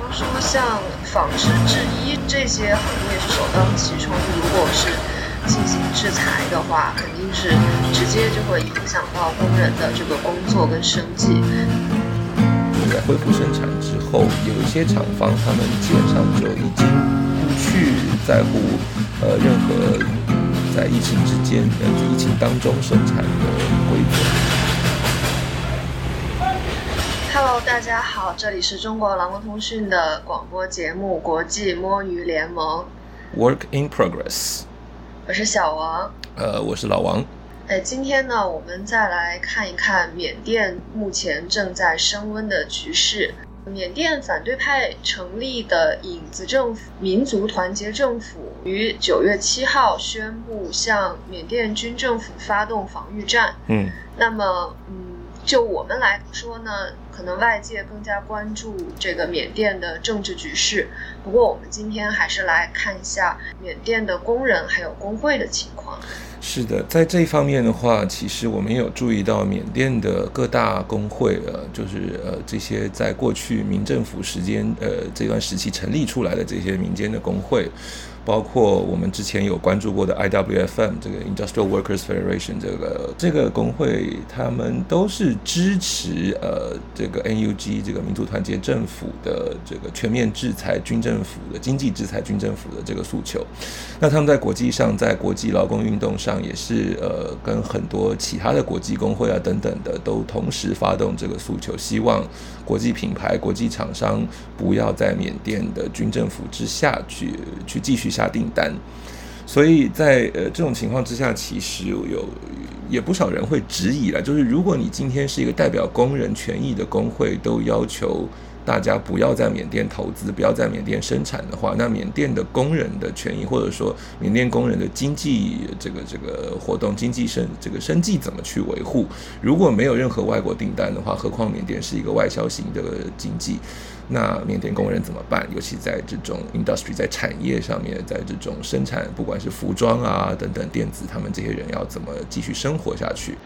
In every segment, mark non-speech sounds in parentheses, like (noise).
方说像纺织制衣这些行业是首当其冲，如果是进行制裁的话，肯定是直接就会影响到工人的这个工作跟生计。在恢复生产之后，有一些厂方他们基本上就已经不去在乎呃任何在疫情之间、呃疫情当中生产的规则。Hello，大家好，这里是中国蓝光通讯的广播节目《国际摸鱼联盟》。Work in progress。我是小王。呃，我是老王。哎，今天呢，我们再来看一看缅甸目前正在升温的局势。缅甸反对派成立的影子政府民族团结政府于九月七号宣布向缅甸军政府发动防御战。嗯，那么，嗯，就我们来说呢，可能外界更加关注这个缅甸的政治局势。不过，我们今天还是来看一下缅甸的工人还有工会的情况。是的，在这一方面的话，其实我们也有注意到缅甸的各大工会，呃，就是呃这些在过去民政府时间，呃这段时期成立出来的这些民间的工会。包括我们之前有关注过的 IWFM 这个 Industrial Workers Federation 这个这个工会，他们都是支持呃这个 NUG 这个民族团结政府的这个全面制裁军政府的经济制裁军政府的这个诉求。那他们在国际上，在国际劳工运动上也是呃跟很多其他的国际工会啊等等的都同时发动这个诉求，希望国际品牌、国际厂商不要在缅甸的军政府之下去去继续。下订单，所以在呃这种情况之下，其实有也不少人会质疑了，就是如果你今天是一个代表工人权益的工会，都要求大家不要在缅甸投资，不要在缅甸生产的话，那缅甸的工人的权益，或者说缅甸工人的经济这个这个活动、经济生这个生计怎么去维护？如果没有任何外国订单的话，何况缅甸是一个外销型的经济。那缅甸工人怎么办？尤其在这种 industry 在产业上面，在这种生产，不管是服装啊等等电子，他们这些人要怎么继续生活下去？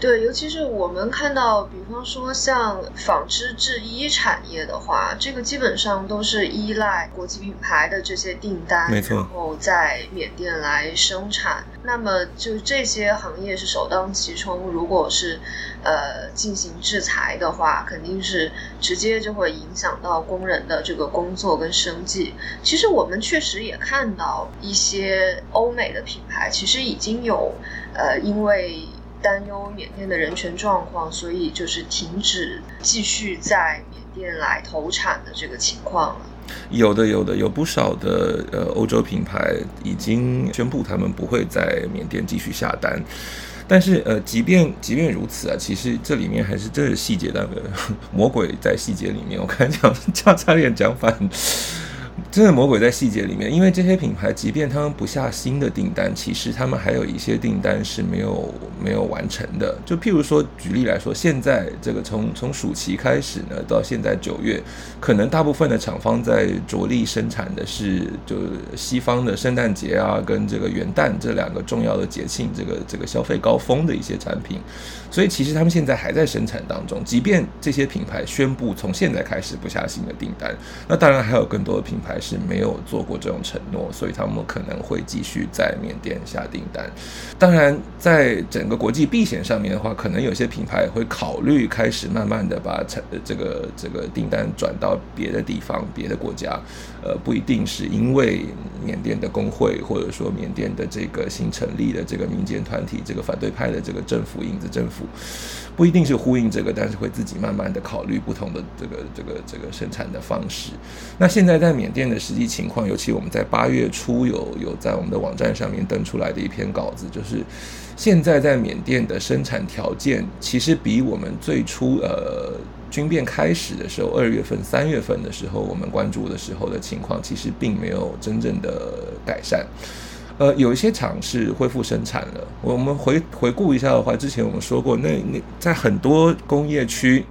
对，尤其是我们看到，比方说像纺织制衣产业的话，这个基本上都是依赖国际品牌的这些订单，没错，然后在缅甸来生产。那么就这些行业是首当其冲，如果是呃进行制裁的话，肯定是直接就会影响到工人的这个工作跟生计。其实我们确实也看到一些欧美的品牌，其实已经有呃因为。担忧缅甸的人权状况，所以就是停止继续在缅甸来投产的这个情况了。有的，有的，有不少的呃欧洲品牌已经宣布他们不会在缅甸继续下单。但是呃，即便即便如此啊，其实这里面还是真的细节那个 (laughs) 魔鬼在细节里面。我看讲差差点讲反。真的魔鬼在细节里面，因为这些品牌，即便他们不下新的订单，其实他们还有一些订单是没有没有完成的。就譬如说，举例来说，现在这个从从暑期开始呢，到现在九月，可能大部分的厂方在着力生产的是就西方的圣诞节啊，跟这个元旦这两个重要的节庆，这个这个消费高峰的一些产品。所以其实他们现在还在生产当中，即便这些品牌宣布从现在开始不下新的订单，那当然还有更多的品牌是没有做过这种承诺，所以他们可能会继续在缅甸下订单。当然，在整个国际避险上面的话，可能有些品牌会考虑开始慢慢的把产这个这个订单转到别的地方、别的国家。呃，不一定是因为缅甸的工会，或者说缅甸的这个新成立的这个民间团体，这个反对派的这个政府影子政府。不一定是呼应这个，但是会自己慢慢的考虑不同的这个这个这个生产的方式。那现在在缅甸的实际情况，尤其我们在八月初有有在我们的网站上面登出来的一篇稿子，就是现在在缅甸的生产条件，其实比我们最初呃军变开始的时候，二月份、三月份的时候，我们关注的时候的情况，其实并没有真正的改善。呃，有一些厂是恢复生产了。我们回回顾一下的话，之前我们说过，那那在很多工业区，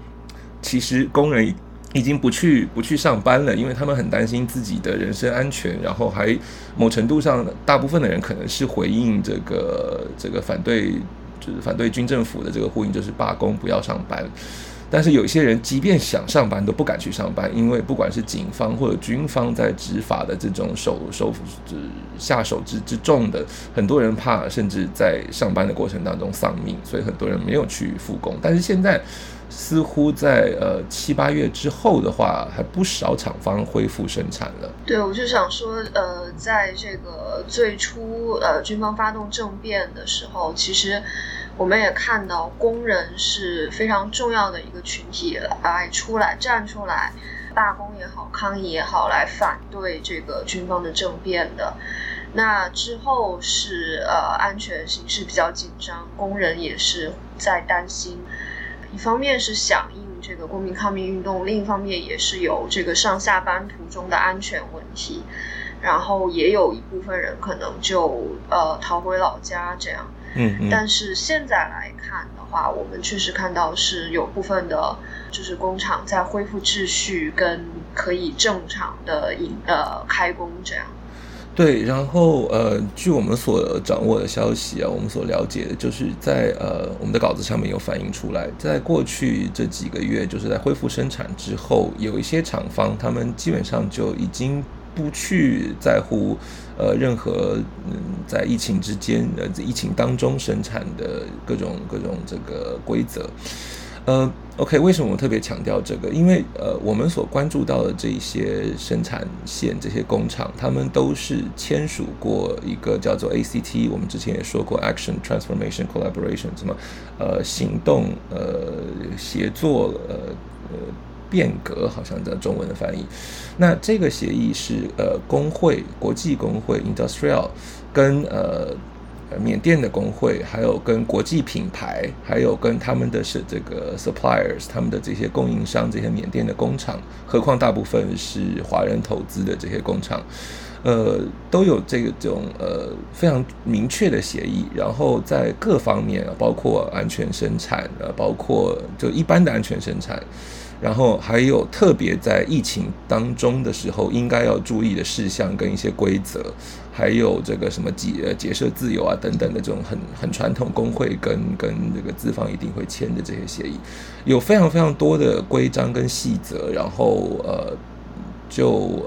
其实工人已经不去不去上班了，因为他们很担心自己的人身安全，然后还某程度上，大部分的人可能是回应这个这个反对，就是反对军政府的这个呼应，就是罢工，不要上班。但是有些人即便想上班都不敢去上班，因为不管是警方或者军方在执法的这种手手下手之之重的，很多人怕甚至在上班的过程当中丧命，所以很多人没有去复工。但是现在。似乎在呃七八月之后的话，还不少厂方恢复生产了。对，我就想说，呃，在这个最初呃军方发动政变的时候，其实我们也看到工人是非常重要的一个群体来出来站出来罢工也好，抗议也好，来反对这个军方的政变的。那之后是呃安全形势比较紧张，工人也是在担心。一方面是响应这个公民抗命运动，另一方面也是有这个上下班途中的安全问题，然后也有一部分人可能就呃逃回老家这样。嗯。但是现在来看的话，我们确实看到是有部分的，就是工厂在恢复秩序跟可以正常的营呃开工这样。对，然后呃，据我们所掌握的消息啊，我们所了解的，就是在呃我们的稿子上面有反映出来，在过去这几个月，就是在恢复生产之后，有一些厂方他们基本上就已经不去在乎呃任何嗯在疫情之间呃疫情当中生产的各种各种这个规则。呃，OK，为什么我特别强调这个？因为呃，我们所关注到的这些生产线、这些工厂，他们都是签署过一个叫做 ACT，我们之前也说过 Action Transformation Collaboration，什么呃行动呃协作呃呃变革，好像叫中文的翻译。那这个协议是呃工会国际工会 Industrial 跟呃。缅甸的工会，还有跟国际品牌，还有跟他们的是这个 suppliers，他们的这些供应商，这些缅甸的工厂，何况大部分是华人投资的这些工厂，呃，都有这个种呃非常明确的协议，然后在各方面，包括安全生产，呃，包括就一般的安全生产。然后还有特别在疫情当中的时候应该要注意的事项跟一些规则，还有这个什么结结社自由啊等等的这种很很传统工会跟 (laughs) 跟这个资方一定会签的这些协议，有非常非常多的规章跟细则，然后呃就。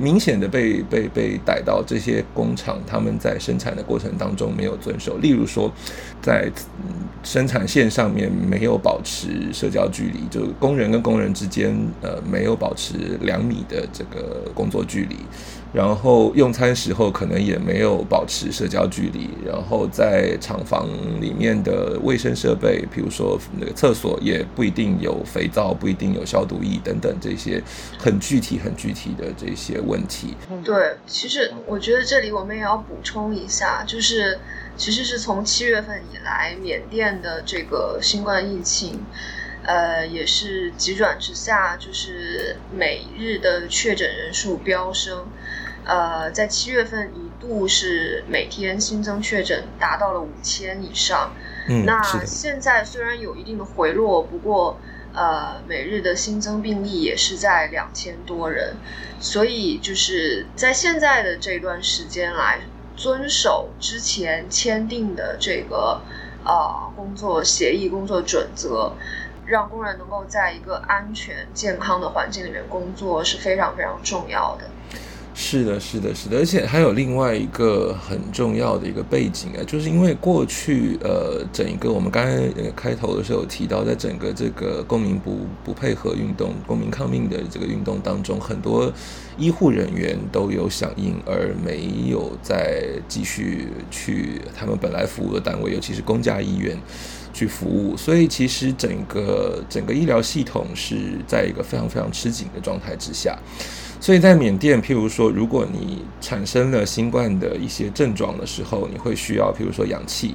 明显的被被被逮到，这些工厂他们在生产的过程当中没有遵守，例如说，在生产线上面没有保持社交距离，就工人跟工人之间呃没有保持两米的这个工作距离。然后用餐时候可能也没有保持社交距离，然后在厂房里面的卫生设备，比如说那个厕所也不一定有肥皂，不一定有消毒液等等这些很具体、很具体的这些问题。对，其实我觉得这里我们也要补充一下，就是其实是从七月份以来，缅甸的这个新冠疫情，呃，也是急转直下，就是每日的确诊人数飙升。呃，在七月份一度是每天新增确诊达到了五千以上。嗯，那现在虽然有一定的回落，不过呃，每日的新增病例也是在两千多人。所以就是在现在的这段时间来遵守之前签订的这个呃工作协议、工作准则，让工人能够在一个安全健康的环境里面工作是非常非常重要的。是的，是的，是的，而且还有另外一个很重要的一个背景啊，就是因为过去呃，整个我们刚才开头的时候提到，在整个这个公民不不配合运动、公民抗命的这个运动当中，很多医护人员都有响应，而没有再继续去他们本来服务的单位，尤其是公家医院去服务，所以其实整个整个医疗系统是在一个非常非常吃紧的状态之下。所以在缅甸，譬如说，如果你产生了新冠的一些症状的时候，你会需要，譬如说氧气，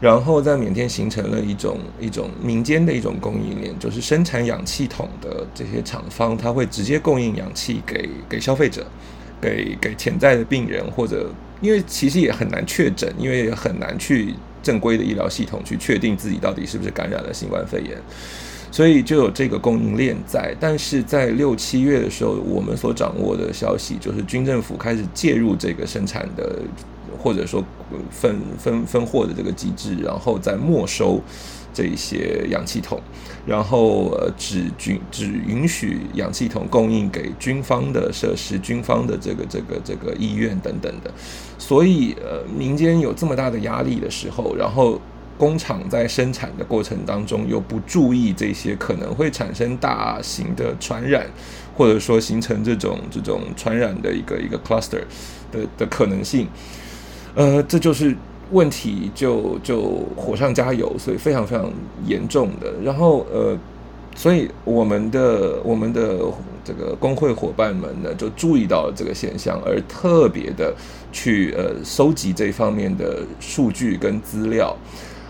然后在缅甸形成了一种一种民间的一种供应链，就是生产氧气桶的这些厂方，他会直接供应氧气给给消费者，给给潜在的病人，或者因为其实也很难确诊，因为也很难去正规的医疗系统去确定自己到底是不是感染了新冠肺炎。所以就有这个供应链在。但是在六七月的时候，我们所掌握的消息就是军政府开始介入这个生产的。或者说分分分货的这个机制，然后再没收这些氧气筒，然后呃只军只允许氧气筒供应给军方的设施、军方的这个这个这个医院等等的。所以呃民间有这么大的压力的时候，然后工厂在生产的过程当中又不注意这些可能会产生大型的传染，或者说形成这种这种传染的一个一个 cluster 的的可能性。呃，这就是问题，就就火上加油，所以非常非常严重的。然后呃，所以我们的我们的这个工会伙伴们呢，就注意到了这个现象，而特别的去呃收集这方面的数据跟资料。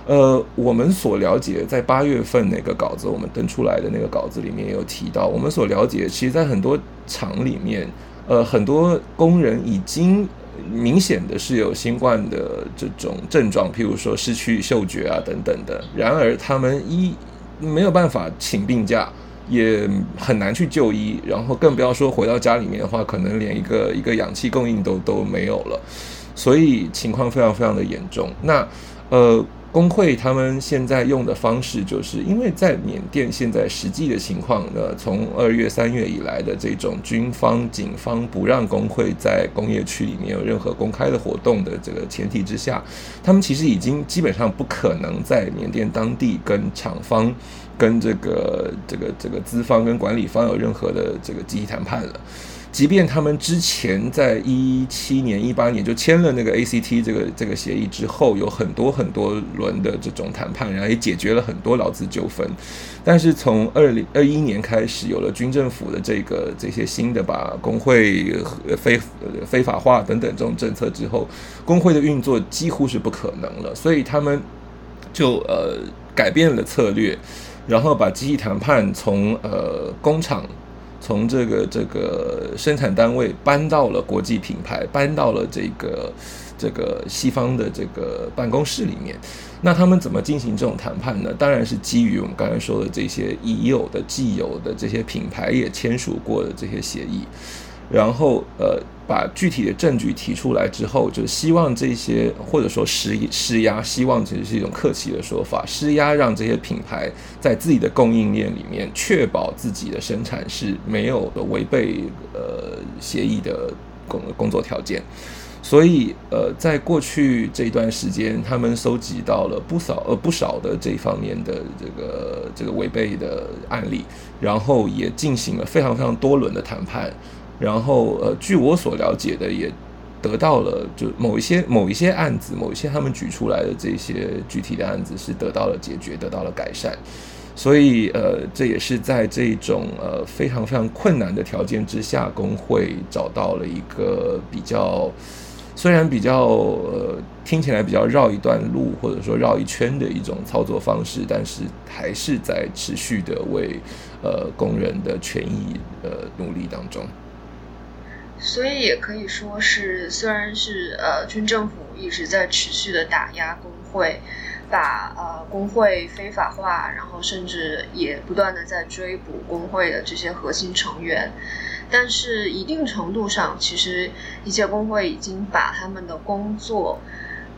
呃，我们所了解，在八月份那个稿子，我们登出来的那个稿子里面有提到，我们所了解，其实，在很多厂里面，呃，很多工人已经。明显的是有新冠的这种症状，譬如说失去嗅觉啊等等的。然而他们一没有办法请病假，也很难去就医，然后更不要说回到家里面的话，可能连一个一个氧气供应都都没有了。所以情况非常非常的严重。那呃。工会他们现在用的方式，就是因为在缅甸现在实际的情况呢，从二月、三月以来的这种军方、警方不让工会在工业区里面有任何公开的活动的这个前提之下，他们其实已经基本上不可能在缅甸当地跟厂方、跟这个这个这个资方跟管理方有任何的这个集体谈判了。即便他们之前在一七年、一八年就签了那个 ACT 这个这个协议之后，有很多很多轮的这种谈判，然后也解决了很多劳资纠纷。但是从二零二一年开始，有了军政府的这个这些新的把工会非非法化等等这种政策之后，工会的运作几乎是不可能了。所以他们就呃改变了策略，然后把集体谈判从呃工厂。从这个这个生产单位搬到了国际品牌，搬到了这个这个西方的这个办公室里面。那他们怎么进行这种谈判呢？当然是基于我们刚才说的这些已有的、既有的这些品牌也签署过的这些协议。然后，呃，把具体的证据提出来之后，就希望这些或者说施施压，希望其实是一种客气的说法，施压让这些品牌在自己的供应链里面确保自己的生产是没有违背呃协议的工工作条件。所以，呃，在过去这一段时间，他们收集到了不少呃不少的这方面的这个这个违背的案例，然后也进行了非常非常多轮的谈判。然后，呃，据我所了解的，也得到了就某一些某一些案子，某一些他们举出来的这些具体的案子是得到了解决，得到了改善。所以，呃，这也是在这种呃非常非常困难的条件之下，工会找到了一个比较虽然比较呃听起来比较绕一段路，或者说绕一圈的一种操作方式，但是还是在持续的为呃工人的权益呃努力当中。所以也可以说是，虽然是呃军政府一直在持续的打压工会，把呃工会非法化，然后甚至也不断的在追捕工会的这些核心成员，但是一定程度上，其实一些工会已经把他们的工作，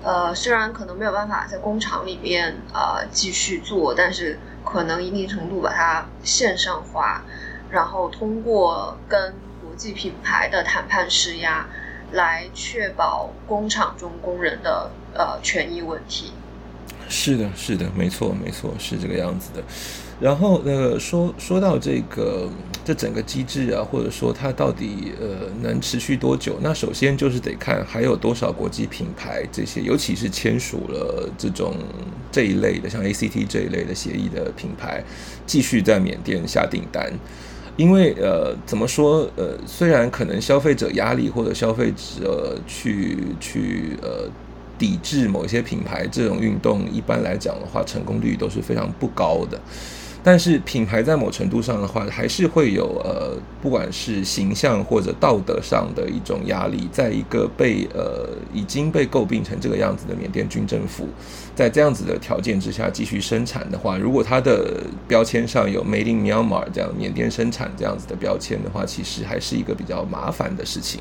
呃虽然可能没有办法在工厂里面呃继续做，但是可能一定程度把它线上化，然后通过跟国际品牌的谈判施压，来确保工厂中工人的呃权益问题。是的，是的，没错，没错，是这个样子的。然后呃，说说到这个这整个机制啊，或者说它到底呃能持续多久？那首先就是得看还有多少国际品牌这些，尤其是签署了这种这一类的，像 ACT 这一类的协议的品牌，继续在缅甸下订单。因为呃，怎么说呃，虽然可能消费者压力或者消费者去去呃抵制某些品牌这种运动，一般来讲的话，成功率都是非常不高的。但是品牌在某程度上的话，还是会有呃，不管是形象或者道德上的一种压力，在一个被呃已经被诟病成这个样子的缅甸军政府，在这样子的条件之下继续生产的话，如果它的标签上有 Made in Myanmar 这样缅甸生产这样子的标签的话，其实还是一个比较麻烦的事情，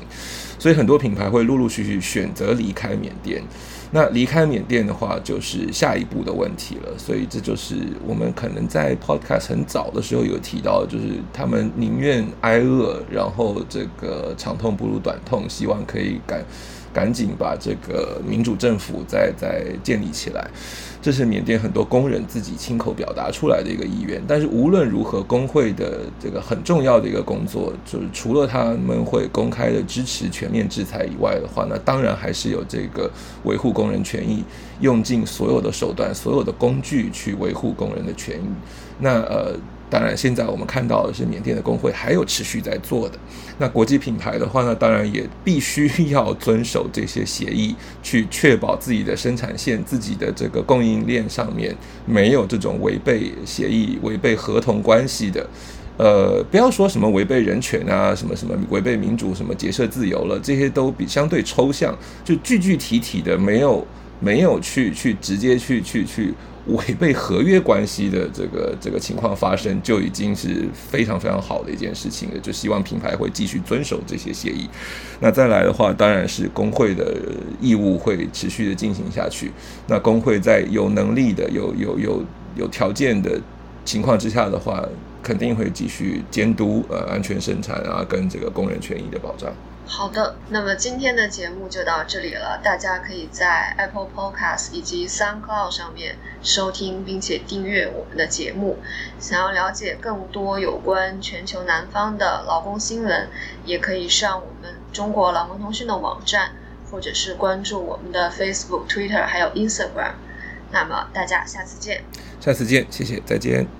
所以很多品牌会陆陆续续选择离开缅甸。那离开缅甸的话，就是下一步的问题了。所以这就是我们可能在 Podcast 很早的时候有提到，就是他们宁愿挨饿，然后这个长痛不如短痛，希望可以赶赶紧把这个民主政府再再建立起来。这是缅甸很多工人自己亲口表达出来的一个意愿，但是无论如何，工会的这个很重要的一个工作，就是除了他们会公开的支持全面制裁以外的话，那当然还是有这个维护工人权益，用尽所有的手段、所有的工具去维护工人的权益。那呃。当然，现在我们看到的是缅甸的工会还有持续在做的。那国际品牌的话呢，当然也必须要遵守这些协议，去确保自己的生产线、自己的这个供应链上面没有这种违背协议、违背合同关系的。呃，不要说什么违背人权啊，什么什么违背民主、什么结社自由了，这些都比相对抽象，就具具体体的没有没有去去直接去去去。违背合约关系的这个这个情况发生，就已经是非常非常好的一件事情了。就希望品牌会继续遵守这些协议。那再来的话，当然是工会的义务会持续的进行下去。那工会在有能力的、有有有有条件的情况之下的话，肯定会继续监督呃安全生产啊，跟这个工人权益的保障。好的，那么今天的节目就到这里了。大家可以在 Apple Podcast 以及 SoundCloud 上面收听并且订阅我们的节目。想要了解更多有关全球南方的劳工新闻，也可以上我们中国劳工通讯的网站，或者是关注我们的 Facebook、Twitter 还有 Instagram。那么大家下次见，下次见，谢谢，再见。